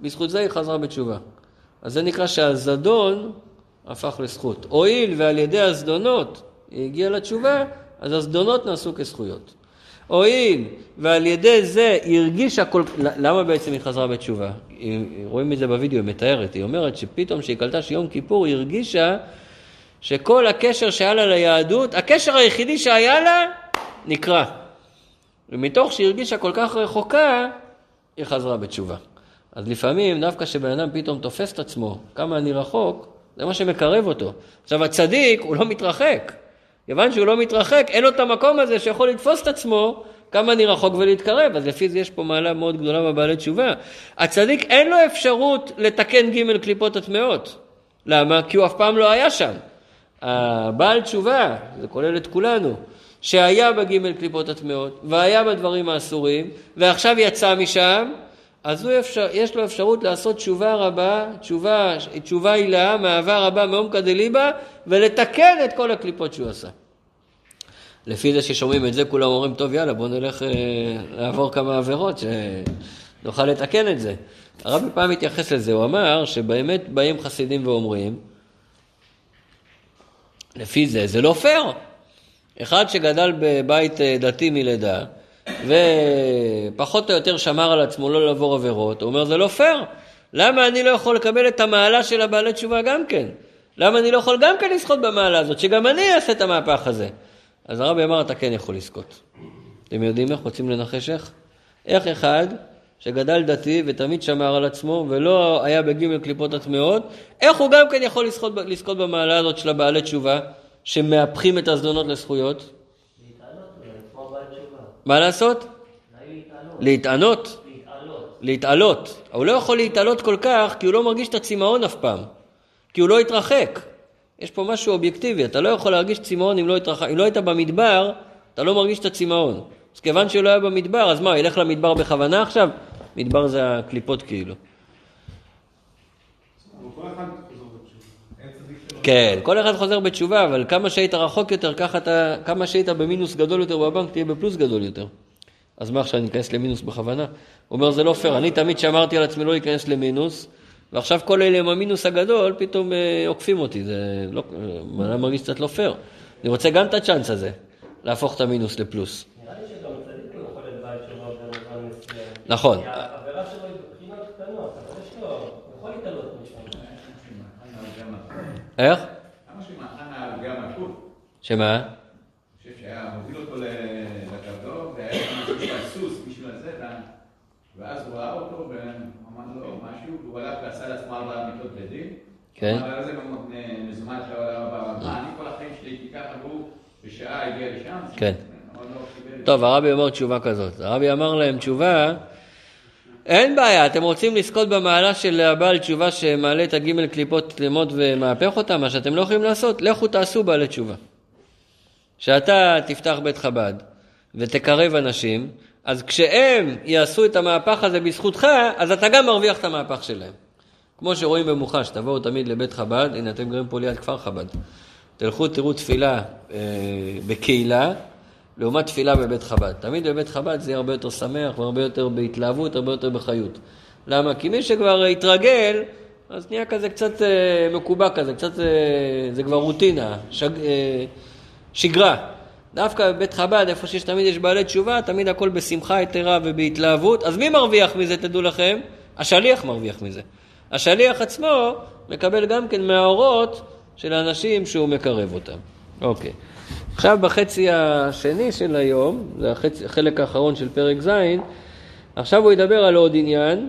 בזכות זה היא חזרה בתשובה. אז זה נקרא שהזדון הפך לזכות. הואיל ועל ידי הזדונות היא הגיעה לתשובה, אז הזדונות נעשו כזכויות. הואיל ועל ידי זה היא הרגישה כל... למה בעצם היא חזרה בתשובה? רואים את זה בווידאו, היא מתארת, היא אומרת שפתאום כשהיא קלטה שיום כיפור היא הרגישה שכל הקשר שהיה לה ליהדות, הקשר היחידי שהיה לה נקרע. ומתוך שהיא הרגישה כל כך רחוקה, היא חזרה בתשובה. אז לפעמים, דווקא כשבן אדם פתאום תופס את עצמו, כמה אני רחוק, זה מה שמקרב אותו. עכשיו, הצדיק, הוא לא מתרחק. כיוון שהוא לא מתרחק, אין לו את המקום הזה שיכול לתפוס את עצמו כמה אני רחוק ולהתקרב, אז לפי זה יש פה מעלה מאוד גדולה בבעלי תשובה. הצדיק אין לו אפשרות לתקן ג' קליפות הטמעות. למה? כי הוא אף פעם לא היה שם. הבעל תשובה, זה כולל את כולנו, שהיה בג' קליפות הטמעות, והיה בדברים האסורים, ועכשיו יצא משם, אז אפשר, יש לו אפשרות לעשות תשובה רבה, תשובה, תשובה הילאה, מאהבה רבה מעומקא דליבה, ולתקן את כל הקליפות שהוא עשה. לפי זה ששומעים את זה, כולם אומרים, טוב, יאללה, בואו נלך אה, לעבור כמה עבירות, שנוכל לתקן את זה. הרבי פעם התייחס לזה, הוא אמר שבאמת באים חסידים ואומרים, לפי זה, זה לא פייר. אחד שגדל בבית אה, דתי מלידה, ופחות או יותר שמר על עצמו לא לעבור עבירות, הוא אומר, זה לא פייר. למה אני לא יכול לקבל את המעלה של הבעלי תשובה גם כן? למה אני לא יכול גם כן לזכות במעלה הזאת, שגם אני אעשה את המהפך הזה? אז הרבי אמר, אתה כן יכול לזכות. אתם יודעים איך? רוצים לנחש איך? איך אחד שגדל דתי ותמיד שמר על עצמו ולא היה בגימל קליפות הטמעות, איך הוא גם כן יכול לזכות, לזכות במעלה הזאת של הבעלי תשובה, שמהפכים את הזדונות לזכויות? מה לעשות? להתענות. להתעלות. הוא לא יכול להתעלות כל כך כי הוא לא מרגיש את הצמאון אף פעם. כי הוא לא התרחק. יש פה משהו אובייקטיבי, אתה לא יכול להרגיש צמאון אם לא, התרח... אם לא היית במדבר, אתה לא מרגיש את הצמאון. אז כיוון שהוא לא היה במדבר, אז מה, ילך למדבר בכוונה עכשיו? מדבר זה הקליפות כאילו. כן, כל אחד חוזר בתשובה, אבל כמה שהיית רחוק יותר, ככה אתה, כמה שהיית במינוס גדול יותר בבנק, תהיה בפלוס גדול יותר. אז מה עכשיו, אני אכנס למינוס בכוונה? הוא אומר, זה לא פייר, אני תמיד שמרתי על עצמי לא להיכנס למינוס, ועכשיו כל אלה עם המינוס הגדול, פתאום אה, עוקפים אותי, זה לא, אני מרגיש קצת לא פייר. אני רוצה גם את הצ'אנס הזה, להפוך את המינוס לפלוס. נראה לי שגם צדיק הוא יכול להיות בית שלו במובן מסוים. נכון. העבירה שלו היא בבחינות קטנות, אבל יש לו, הוא יכול להתעלות משם. איך? למה על גם עקוב? שמה? אני חושב שהיה מוביל אותו לקרדום, והיה סוס בשביל זה, ואז הוא ראה אותו, ואמר לו משהו, והוא הלך ועשה לעצמו ארבע מיטות בדין. כן. אמר, זה מזומן של העולם הבא. מה, אני כל החיים שלי, כי ככה והוא בשעה הגיע לשם? כן. לא טוב, הרבי אומר תשובה כזאת. הרבי אמר להם תשובה, אין בעיה, אתם רוצים לזכות במעלה של הבעל תשובה שמעלה את הגימל קליפות תלמות ומהפך אותם, מה שאתם לא יכולים לעשות, לכו תעשו בעלי תשובה. שאתה תפתח בית חב"ד ותקרב אנשים, אז כשהם יעשו את המהפך הזה בזכותך, אז אתה גם מרוויח את המהפך שלהם. כמו שרואים במוחש, תבואו תמיד לבית חב"ד, הנה אתם גרים פה ליד כפר חב"ד. תלכו תראו תפילה אה, בקהילה, לעומת תפילה בבית חב"ד. תמיד בבית חב"ד זה יהיה הרבה יותר שמח והרבה יותר בהתלהבות, הרבה יותר בחיות. למה? כי מי שכבר התרגל, אז נהיה כזה קצת אה, מקובע כזה, קצת, אה, זה כבר רוטינה, שג, אה, שגרה. דווקא בבית חב"ד, איפה שיש תמיד יש בעלי תשובה, תמיד הכל בשמחה יתרה ובהתלהבות. אז מי מרוויח מזה, תדעו לכם? השליח מרוויח מזה. השליח עצמו מקבל גם כן מהאורות של האנשים שהוא מקרב אותם. אוקיי. עכשיו בחצי השני של היום, זה החצי, החלק האחרון של פרק ז', עכשיו הוא ידבר על עוד עניין.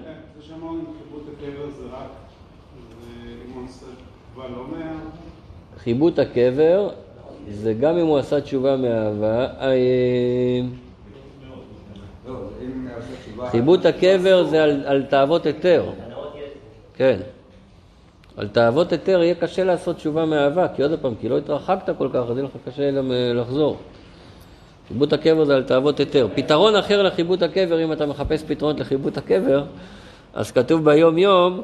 חיבוט הקבר זה גם אם הוא עשה תשובה מאהבה. אה, חיבוט הקבר זה על, על תאוות היתר. כן. על תאוות היתר יהיה קשה לעשות תשובה מאהבה, כי עוד פעם, כי לא התרחקת כל כך, אז יהיה לך קשה גם אה, לחזור. חיבוט הקבר זה על תאוות היתר. פתרון אחר לחיבוט הקבר, אם אתה מחפש פתרונות לחיבוט הקבר, אז כתוב ביום יום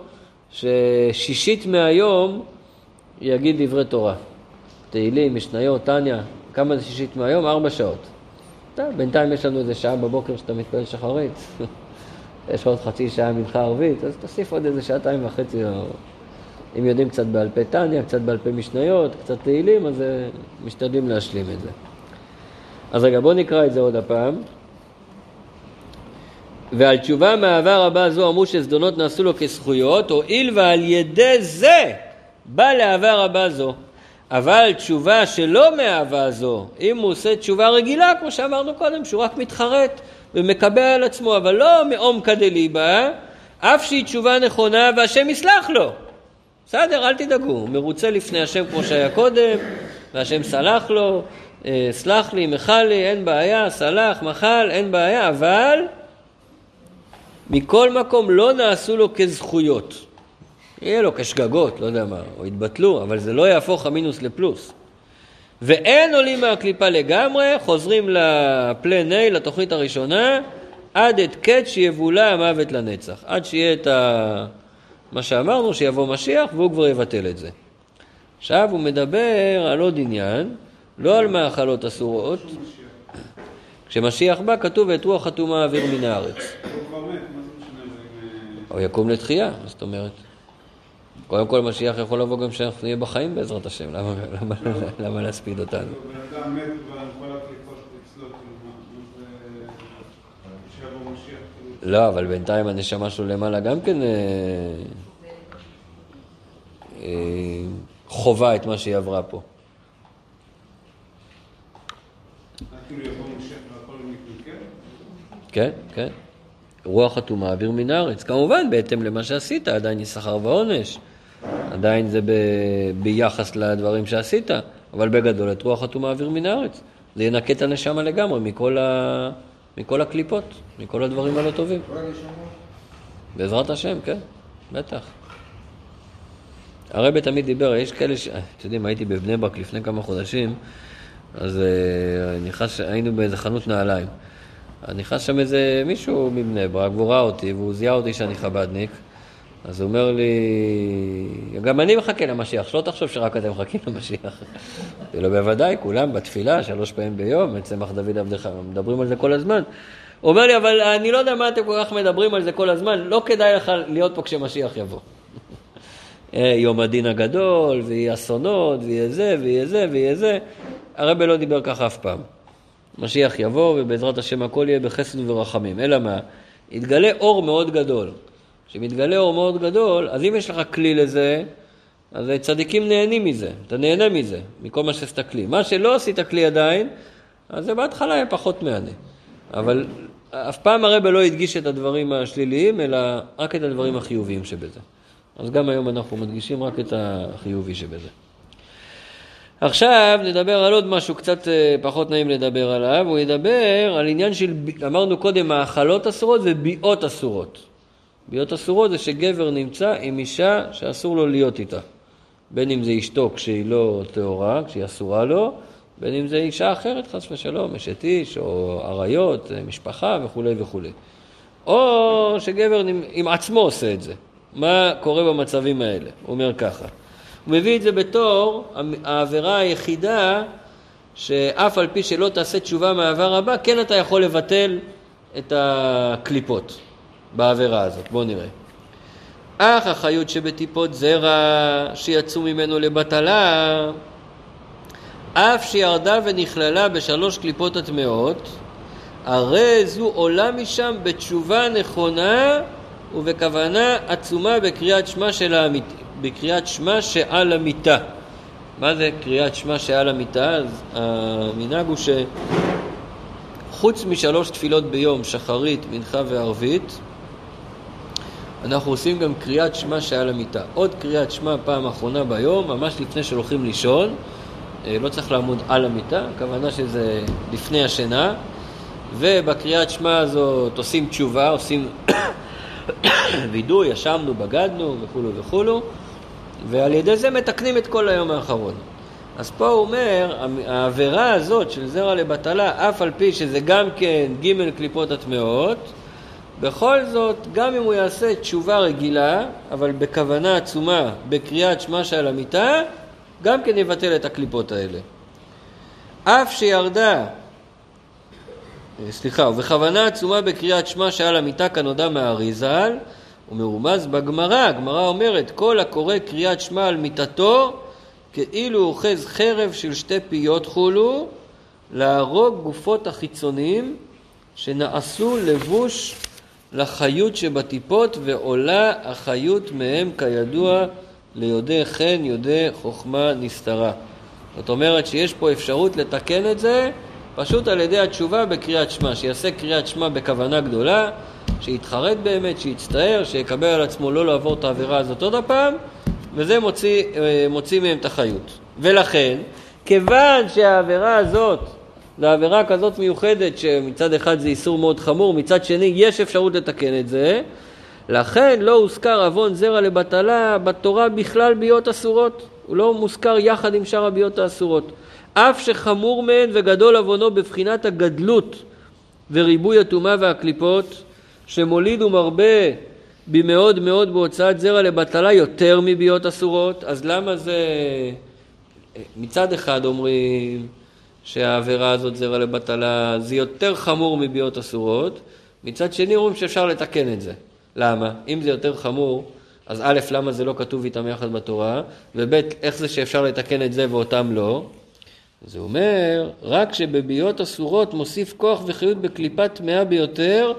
ששישית מהיום יגיד דברי תורה. תהילים, משניות, טניה, כמה זה שישית מהיום? ארבע שעות. טוב, בינתיים יש לנו איזה שעה בבוקר שאתה מתפלל שחרית. יש עוד חצי שעה מנחה ערבית, אז תוסיף עוד איזה שעתיים וחצי. אם יודעים קצת בעל פה טניה, קצת בעל פה משניות, קצת תהילים, אז אה, משתדלים להשלים את זה. אז רגע, בואו נקרא את זה עוד הפעם. ועל תשובה מאהבה רבה זו אמרו שזדונות נעשו לו כזכויות, הואיל ועל ידי זה בא לאהבה רבה זו. אבל תשובה שלא מאהבה זו, אם הוא עושה תשובה רגילה, כמו שאמרנו קודם, שהוא רק מתחרט ומקבל על עצמו, אבל לא מעומקא דליבה, אף שהיא תשובה נכונה והשם יסלח לו. בסדר, אל תדאגו, הוא מרוצה לפני השם כמו שהיה קודם, והשם סלח לו, אה, סלח לי, מחל לי, אין בעיה, סלח, מחל, אין בעיה, אבל מכל מקום לא נעשו לו כזכויות. יהיה לו כשגגות, לא יודע מה, או יתבטלו, אבל זה לא יהפוך המינוס לפלוס. ואין עולים מהקליפה לגמרי, חוזרים לפלן A, לתוכנית הראשונה, עד את קץ שיבולע המוות לנצח. עד שיהיה את ה... מה שאמרנו, שיבוא משיח והוא כבר יבטל את זה. עכשיו הוא מדבר על עוד עניין, לא על מאכלות אסורות. כשמשיח בא כתוב ואת רוח חתומה אוויר מן הארץ. הוא יקום לתחייה, זאת אומרת? קודם כל משיח יכול לבוא גם כשאנחנו נהיה בחיים בעזרת השם, למה, למה, למה להספיד אותנו? לא, אבל בינתיים הנשמה שלו למעלה גם כן אה, אה, חובה את מה שהיא עברה פה. כן, כן. רוח אטומה אוויר מן הארץ. כמובן, בהתאם למה שעשית, עדיין יש שכר ועונש. עדיין זה ב... ביחס לדברים שעשית, אבל בגדול את רוח אטומה אוויר מן הארץ. זה ינקה את הנשמה לגמרי מכל, ה... מכל הקליפות, מכל הדברים הלא טובים. בעזרת השם, כן, בטח. הרבי תמיד דיבר, יש כאלה ש... אתם יודעים, הייתי בבני ברק לפני כמה חודשים, אז uh, נכנס, היינו באיזה חנות נעליים. נכנס שם איזה מישהו מבני ברק, והוא ראה אותי, והוא זיהה אותי שאני חבדניק. אז הוא אומר לי, גם אני מחכה למשיח, שלא תחשוב שרק אתם מחכים למשיח. אמרתי לו, בוודאי, כולם בתפילה, שלוש פעמים ביום, צמח דוד עבדך, מדברים על זה כל הזמן. הוא אומר לי, אבל אני לא יודע מה אתם כל כך מדברים על זה כל הזמן, לא כדאי לך להיות פה כשמשיח יבוא. אה, יום הדין הגדול, ויהיה אסונות, ויהיה זה, ויהיה זה, ויהיה זה. הרב לא דיבר ככה אף פעם. משיח יבוא, ובעזרת השם הכל יהיה בחסד ורחמים. אלא מה? יתגלה אור מאוד גדול. כשמתגלה אור מאוד גדול, אז אם יש לך כלי לזה, אז צדיקים נהנים מזה, אתה נהנה מזה, מכל מה שעשית כלי. מה שלא עשית כלי עדיין, אז זה בהתחלה יהיה פחות מהנה. אבל אף פעם הרבה לא הדגיש את הדברים השליליים, אלא רק את הדברים החיוביים שבזה. אז גם היום אנחנו מדגישים רק את החיובי שבזה. עכשיו נדבר על עוד משהו קצת אה, פחות נעים לדבר עליו, הוא ידבר על עניין של, אמרנו קודם, מאכלות אסורות וביאות אסורות. ביאות אסורות זה שגבר נמצא עם אישה שאסור לו להיות איתה. בין אם זה אשתו כשהיא לא טהורה, כשהיא אסורה לו, בין אם זה אישה אחרת, חס ושלום, אשת איש, או אריות, אה, משפחה וכולי וכולי. או שגבר עם עצמו עושה את זה. מה קורה במצבים האלה? הוא אומר ככה. הוא מביא את זה בתור העבירה היחידה שאף על פי שלא תעשה תשובה מעבר רבה, כן אתה יכול לבטל את הקליפות בעבירה הזאת. בואו נראה. אך החיות שבטיפות זרע שיצאו ממנו לבטלה, אף שירדה ונכללה בשלוש קליפות הטמעות, הרי זו עולה משם בתשובה נכונה ובכוונה עצומה בקריאת שמע, של המית... בקריאת שמע שעל המיטה. מה זה קריאת שמע שעל המיטה? אז המנהג הוא שחוץ משלוש תפילות ביום, שחרית, מנחה וערבית, אנחנו עושים גם קריאת שמע שעל המיטה. עוד קריאת שמע פעם אחרונה ביום, ממש לפני שהולכים לישון. אה, לא צריך לעמוד על המיטה, הכוונה שזה לפני השינה. ובקריאת שמע הזאת עושים תשובה, עושים וידוי, ישבנו, בגדנו וכולו וכולו, ועל ידי זה מתקנים את כל היום האחרון. אז פה הוא אומר, העבירה הזאת של זרע לבטלה, אף על פי שזה גם כן ג' קליפות הטמעות, בכל זאת, גם אם הוא יעשה תשובה רגילה, אבל בכוונה עצומה, בקריאת שמע שעל המיטה, גם כן יבטל את הקליפות האלה. אף שירדה, סליחה, ובכוונה עצומה בקריאת שמע שעל המיטה כנודע מהאריזל, הוא מרומז בגמרא, הגמרא אומרת, כל הקורא קריאת שמע על מיטתו, כאילו אוחז חרב של שתי פיות חולו, להרוג גופות החיצונים שנעשו לבוש לחיות שבטיפות, ועולה החיות מהם כידוע ליודעי חן, יודעי חוכמה נסתרה. זאת אומרת שיש פה אפשרות לתקן את זה פשוט על ידי התשובה בקריאת שמע, שיעשה קריאת שמע בכוונה גדולה, שיתחרט באמת, שיצטער, שיקבל על עצמו לא לעבור את העבירה הזאת עוד הפעם, וזה מוציא, אה, מוציא מהם את החיות. ולכן, כיוון שהעבירה הזאת זו עבירה כזאת מיוחדת שמצד אחד זה איסור מאוד חמור, מצד שני יש אפשרות לתקן את זה, לכן לא הוזכר עוון זרע לבטלה בתורה בכלל ביות אסורות, הוא לא מוזכר יחד עם שאר הביות האסורות. אף שחמור מהן וגדול עוונו בבחינת הגדלות וריבוי הטומאה והקליפות, שמוליד ומרבה במאוד מאוד בהוצאת זרע לבטלה יותר מביות אסורות, אז למה זה מצד אחד אומרים שהעבירה הזאת זרע לבטלה זה יותר חמור מביות אסורות, מצד שני אומרים שאפשר לתקן את זה. למה? אם זה יותר חמור, אז א', למה זה לא כתוב איתם יחד בתורה, וב', איך זה שאפשר לתקן את זה ואותם לא? זה אומר, רק שבביות אסורות מוסיף כוח וחיות בקליפה טמאה ביותר,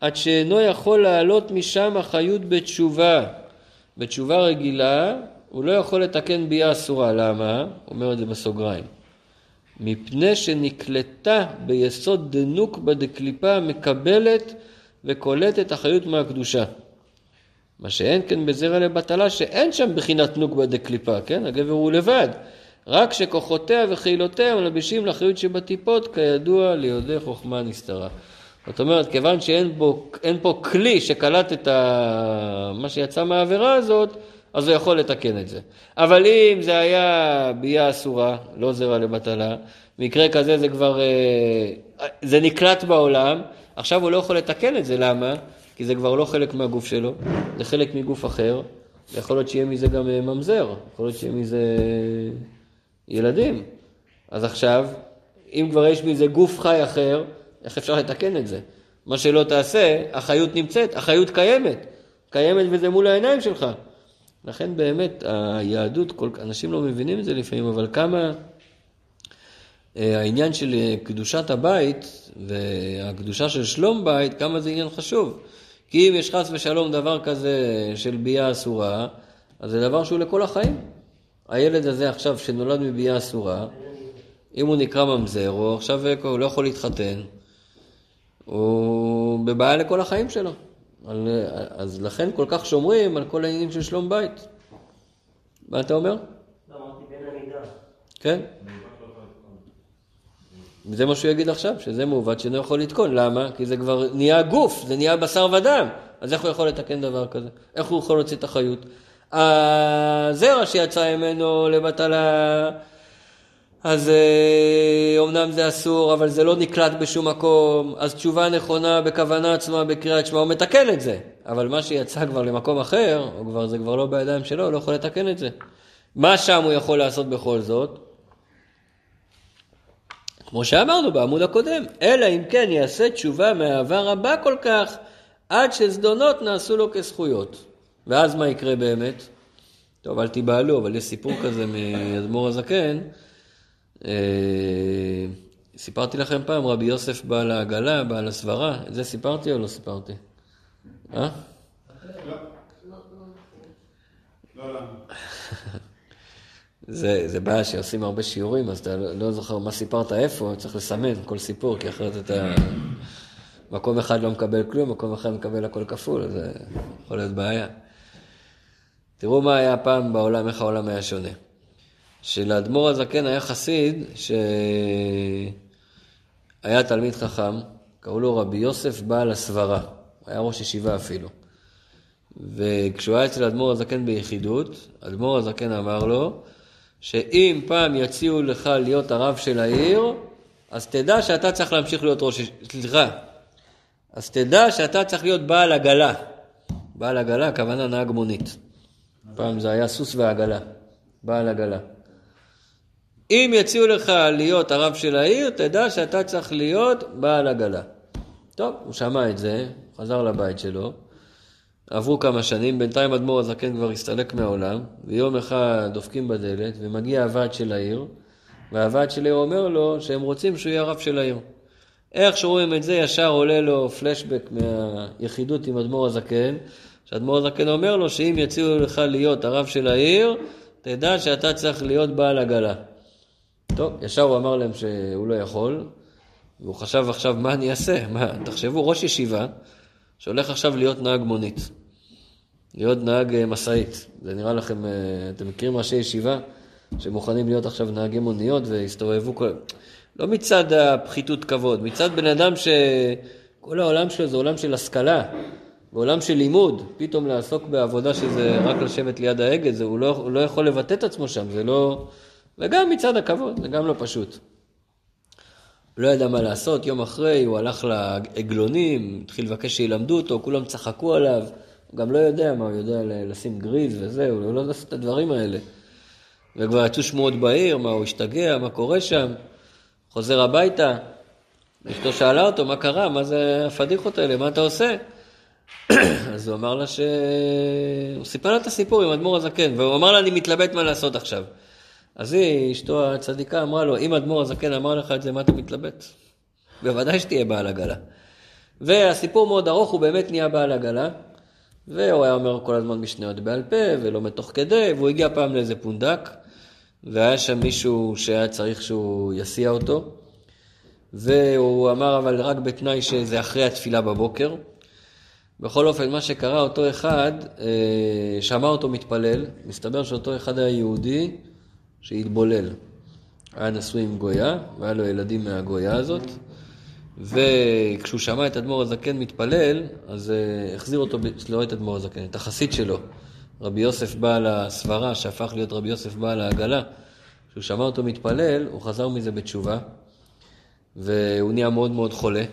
עד שאינו יכול לעלות משם החיות בתשובה. בתשובה רגילה, הוא לא יכול לתקן ביה אסורה. למה? אומר את זה בסוגריים. מפני שנקלטה ביסוד דנוקבה דקליפה המקבלת וקולטת אחריות מהקדושה. מה שאין כן בזרע לבטלה, שאין שם בחינת נוקבה דקליפה, כן? הגבר הוא לבד. רק שכוחותיה וחילותיה מלבישים לאחריות שבטיפות, כידוע ליודעי חוכמה נסתרה. זאת אומרת, כיוון שאין בו, פה כלי שקלט את ה... מה שיצא מהעבירה הזאת, אז הוא יכול לתקן את זה. אבל אם זה היה ביאה אסורה, לא זרע לבטלה, מקרה כזה זה כבר, אה, זה נקלט בעולם, עכשיו הוא לא יכול לתקן את זה, למה? כי זה כבר לא חלק מהגוף שלו, זה חלק מגוף אחר, יכול להיות שיהיה מזה גם אה, ממזר, יכול להיות שיהיה מזה ילדים. אז עכשיו, אם כבר יש מזה גוף חי אחר, איך אפשר לתקן את זה? מה שלא תעשה, החיות נמצאת, החיות קיימת, קיימת וזה מול העיניים שלך. לכן באמת היהדות, כל, אנשים לא מבינים את זה לפעמים, אבל כמה אה, העניין של אה, קדושת הבית והקדושה של שלום בית, כמה זה עניין חשוב. כי אם יש חס ושלום דבר כזה של ביאה אסורה, אז זה דבר שהוא לכל החיים. הילד הזה עכשיו שנולד מביאה אסורה, אם הוא נקרא ממזר, או עכשיו הוא לא יכול להתחתן, הוא בבעיה לכל החיים שלו. על, אז לכן כל כך שומרים על כל העניינים של שלום בית. מה אתה אומר? לא, אמרתי בין הנידה. כן. זה מה שהוא יגיד עכשיו, שזה מעוות שאינו יכול לתקון. למה? כי זה כבר נהיה גוף, זה נהיה בשר ודם. אז איך הוא יכול לתקן דבר כזה? איך הוא יכול להוציא את החיות? הזרע שיצא ממנו לבטלה, אז אומנם אה, זה אסור, אבל זה לא נקלט בשום מקום, אז תשובה נכונה בכוונה עצמה בקריאת שמע, הוא מתקן את זה. אבל מה שיצא כבר למקום אחר, או כבר, זה כבר לא בידיים שלו, הוא לא יכול לתקן את זה. מה שם הוא יכול לעשות בכל זאת? כמו שאמרנו בעמוד הקודם, אלא אם כן יעשה תשובה מהעבר הבא כל כך, עד שזדונות נעשו לו כזכויות. ואז מה יקרה באמת? טוב, אל תיבהלו, אבל יש סיפור כזה מאדמו"ר הזקן, סיפרתי לכם פעם, רבי יוסף בעל העגלה, בעל הסברה, את זה סיפרתי או לא סיפרתי? אה? זה, זה בעיה שעושים הרבה שיעורים, אז אתה לא זוכר מה סיפרת איפה, צריך לסמן כל סיפור, כי אחרת אתה... מקום אחד לא מקבל כלום, מקום אחד מקבל הכל כפול, זה יכול להיות בעיה. תראו מה היה פעם בעולם, איך העולם היה שונה. שלאדמו"ר הזקן היה חסיד שהיה תלמיד חכם, קראו לו רבי יוסף בעל הסברה, היה ראש ישיבה אפילו. וכשהוא היה אצל אדמו"ר הזקן ביחידות, אדמו"ר הזקן אמר לו, שאם פעם יציעו לך להיות הרב של העיר, אז תדע שאתה צריך להמשיך להיות ראש, סליחה, אז תדע שאתה צריך להיות בעל עגלה. בעל עגלה, הכוונה נהג מונית. פעם זה היה סוס ועגלה, בעל עגלה. אם יציעו לך להיות הרב של העיר, תדע שאתה צריך להיות בעל עגלה. טוב, הוא שמע את זה, חזר לבית שלו, עברו כמה שנים, בינתיים אדמו"ר הזקן כבר הסתלק מהעולם, ויום אחד דופקים בדלת, ומגיע הוועד של העיר, והוועד של העיר אומר לו שהם רוצים שהוא יהיה הרב של העיר. איך שרואים את זה, ישר עולה לו פלשבק מהיחידות עם אדמו"ר הזקן, שאדמו"ר הזקן אומר לו שאם יציעו לך להיות הרב של העיר, תדע שאתה צריך להיות בעל עגלה. טוב, ישר הוא אמר להם שהוא לא יכול, והוא חשב עכשיו מה אני אעשה, מה, תחשבו, ראש ישיבה שהולך עכשיו להיות נהג מונית, להיות נהג אה, משאית, זה נראה לכם, אה, אתם מכירים ראשי ישיבה שמוכנים להיות עכשיו נהגי מוניות והסתובבו כל... לא מצד הפחיתות כבוד, מצד בן אדם שכל העולם שלו זה עולם של השכלה, בעולם של לימוד, פתאום לעסוק בעבודה שזה רק לשבת ליד ההגה, זה, הוא, לא, הוא לא יכול לבטא את עצמו שם, זה לא... וגם מצד הכבוד, זה גם לא פשוט. לא ידע מה לעשות, יום אחרי הוא הלך לעגלונים, התחיל לבקש שילמדו אותו, כולם צחקו עליו, הוא גם לא יודע מה, הוא יודע לשים גריז וזהו, הוא לא יודע לעשות את הדברים האלה. וכבר יצאו שמועות בעיר, מה הוא השתגע, מה קורה שם. חוזר הביתה, אשתו שאלה אותו, מה קרה? מה זה הפדיחות האלה? מה אתה עושה? אז הוא אמר לה ש... הוא סיפר לה את הסיפור עם אדמו"ר הזקן, והוא אמר לה, אני מתלבט מה לעשות עכשיו. אז היא, אשתו הצדיקה, אמרה לו, אם אדמו"ר הזקן אמר לך את זה, מה אתה מתלבט? בוודאי שתהיה בעל עגלה. והסיפור מאוד ארוך, הוא באמת נהיה בעל עגלה, והוא היה אומר כל הזמן משניות בעל פה, ולומד תוך כדי, והוא הגיע פעם לאיזה פונדק, והיה שם מישהו שהיה צריך שהוא יסיע אותו, והוא אמר אבל רק בתנאי שזה אחרי התפילה בבוקר. בכל אופן, מה שקרה, אותו אחד אה, שמע אותו מתפלל, מסתבר שאותו אחד היה יהודי שהתבולל. היה נשוי עם גויה, והיה לו ילדים מהגויה הזאת, וכשהוא שמע את אדמו"ר הזקן מתפלל, אז אה, החזיר אותו, לא את אדמו"ר הזקן, את החסיד שלו, רבי יוסף בעל הסברה, שהפך להיות רבי יוסף בעל העגלה, כשהוא שמע אותו מתפלל, הוא חזר מזה בתשובה, והוא נהיה מאוד מאוד חולה,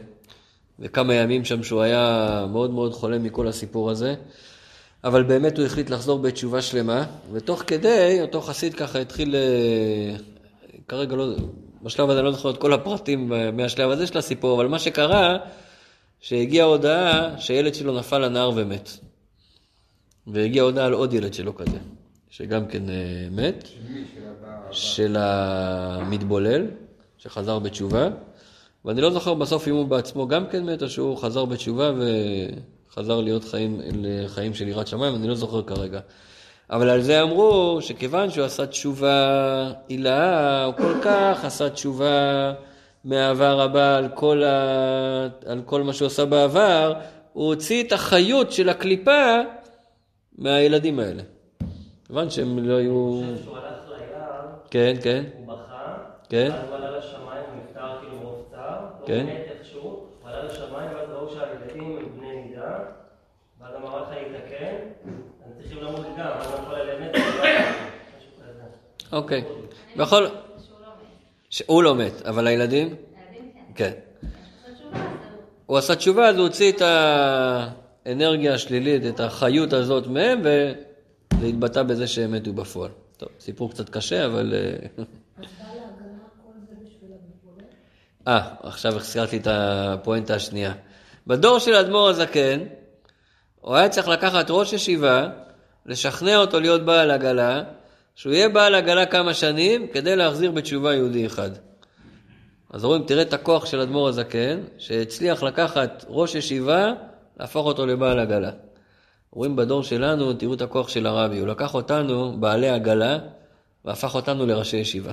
וכמה ימים שם שהוא היה מאוד מאוד חולה מכל הסיפור הזה, אבל באמת הוא החליט לחזור בתשובה שלמה, ותוך כדי, אותו חסיד ככה התחיל, אה, כרגע לא, בשלב הזה אני לא זוכר את כל הפרטים אה, מהשלב הזה של הסיפור, אבל מה שקרה, שהגיעה הודעה שילד שלו נפל לנהר ומת. והגיעה הודעה על עוד ילד שלו כזה, שגם כן אה, מת, של המתבולל, שחזר בתשובה, ואני לא זוכר בסוף אם הוא בעצמו גם כן מת, או שהוא חזר בתשובה וחזר להיות חיים, לחיים של יראת שמיים, אני לא זוכר כרגע. אבל על זה אמרו שכיוון שהוא עשה תשובה הילאה, הוא כל כך עשה תשובה מאהבה רבה על כל, ה... על כל מה שהוא עשה בעבר, הוא הוציא את החיות של הקליפה מהילדים האלה. כיוון שהם לא היו... כן, כן. הוא בכה, כן. הוא עלה לשמיים, הוא נפטר כאילו מרוב צער, לא כן. מת איכשהו, הוא עלה לשמיים, ואז ראו שהילדים הם בני נידה, ואז אמר לך יתקן, הם צריכים למות גם, אז הוא יכול ללמד, משהו כזה. אוקיי. בכל... שהוא לא מת, אבל הילדים? כן. הוא עשה תשובה, אז הוא הוציא את האנרגיה השלילית, את החיות הזאת מהם, וזה התבטא בזה שהם מתו בפועל. טוב, סיפור קצת קשה, אבל... אה, אה, עכשיו הזכרתי את הפואנטה השנייה. בדור של האדמו"ר הזקן, הוא היה צריך לקחת ראש ישיבה, לשכנע אותו להיות בעל עגלה, שהוא יהיה בעל עגלה כמה שנים כדי להחזיר בתשובה יהודי אחד. אז רואים, תראה את הכוח של אדמו"ר הזקן, שהצליח לקחת ראש ישיבה, להפוך אותו לבעל עגלה. רואים בדור שלנו, תראו את הכוח של הרבי, הוא לקח אותנו, בעלי עגלה, והפך אותנו לראשי ישיבה.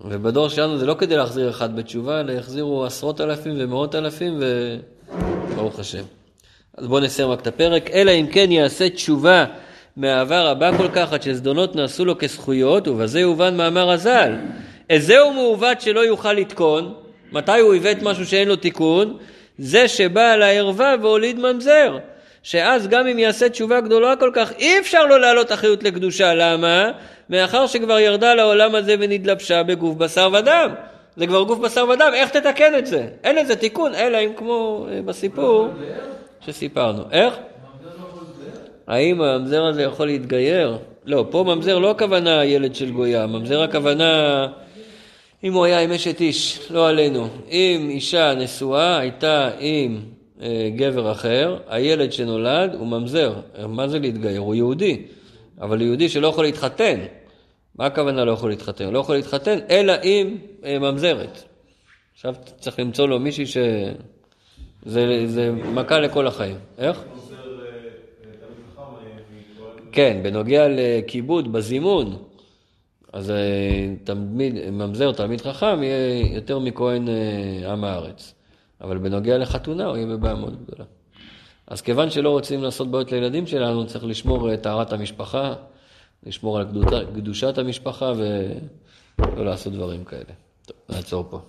ובדור שלנו זה לא כדי להחזיר אחד בתשובה, אלא יחזירו עשרות אלפים ומאות אלפים, וברוך השם. אז בואו נסיים רק את הפרק. אלא אם כן יעשה תשובה מאהבה רבה כל כך, עד שזדונות נעשו לו כזכויות, ובזה יובן מאמר הז"ל. איזהו מעוות שלא יוכל לתקון, מתי הוא עיוות משהו שאין לו תיקון? זה שבא על הערווה והוליד ממזר. שאז גם אם יעשה תשובה גדולה כל כך, אי אפשר לו להעלות אחריות לקדושה. למה? מאחר שכבר ירדה לעולם הזה ונתלבשה בגוף בשר ודם. זה כבר גוף בשר ודם, איך תתקן את זה? אין לזה תיקון, אלא אם כמו אה, בסיפור שסיפרנו. איך? האם הממזר הזה יכול להתגייר? לא, פה ממזר לא הכוונה ילד של גויה, ממזר הכוונה אם הוא היה עם אשת איש, לא עלינו. אם אישה נשואה הייתה עם אה, גבר אחר, הילד שנולד הוא ממזר. מה זה להתגייר? הוא יהודי. אבל יהודי שלא יכול להתחתן, מה הכוונה לא יכול להתחתן? הוא לא יכול להתחתן אלא עם אה, ממזרת. עכשיו צריך למצוא לו מישהי ש... זה, זה מכה לכל החיים. איך? כן, בנוגע לכיבוד, בזימון, אז אה, תלמיד, ממזר, תלמיד חכם, יהיה יותר מכהן אה, עם הארץ. אבל בנוגע לחתונה, הוא יהיה בבעיה מאוד גדולה. אז כיוון שלא רוצים לעשות בעיות לילדים שלנו, צריך לשמור את טהרת המשפחה, לשמור על קדושת המשפחה ולא לעשות דברים כאלה. טוב, נעצור פה.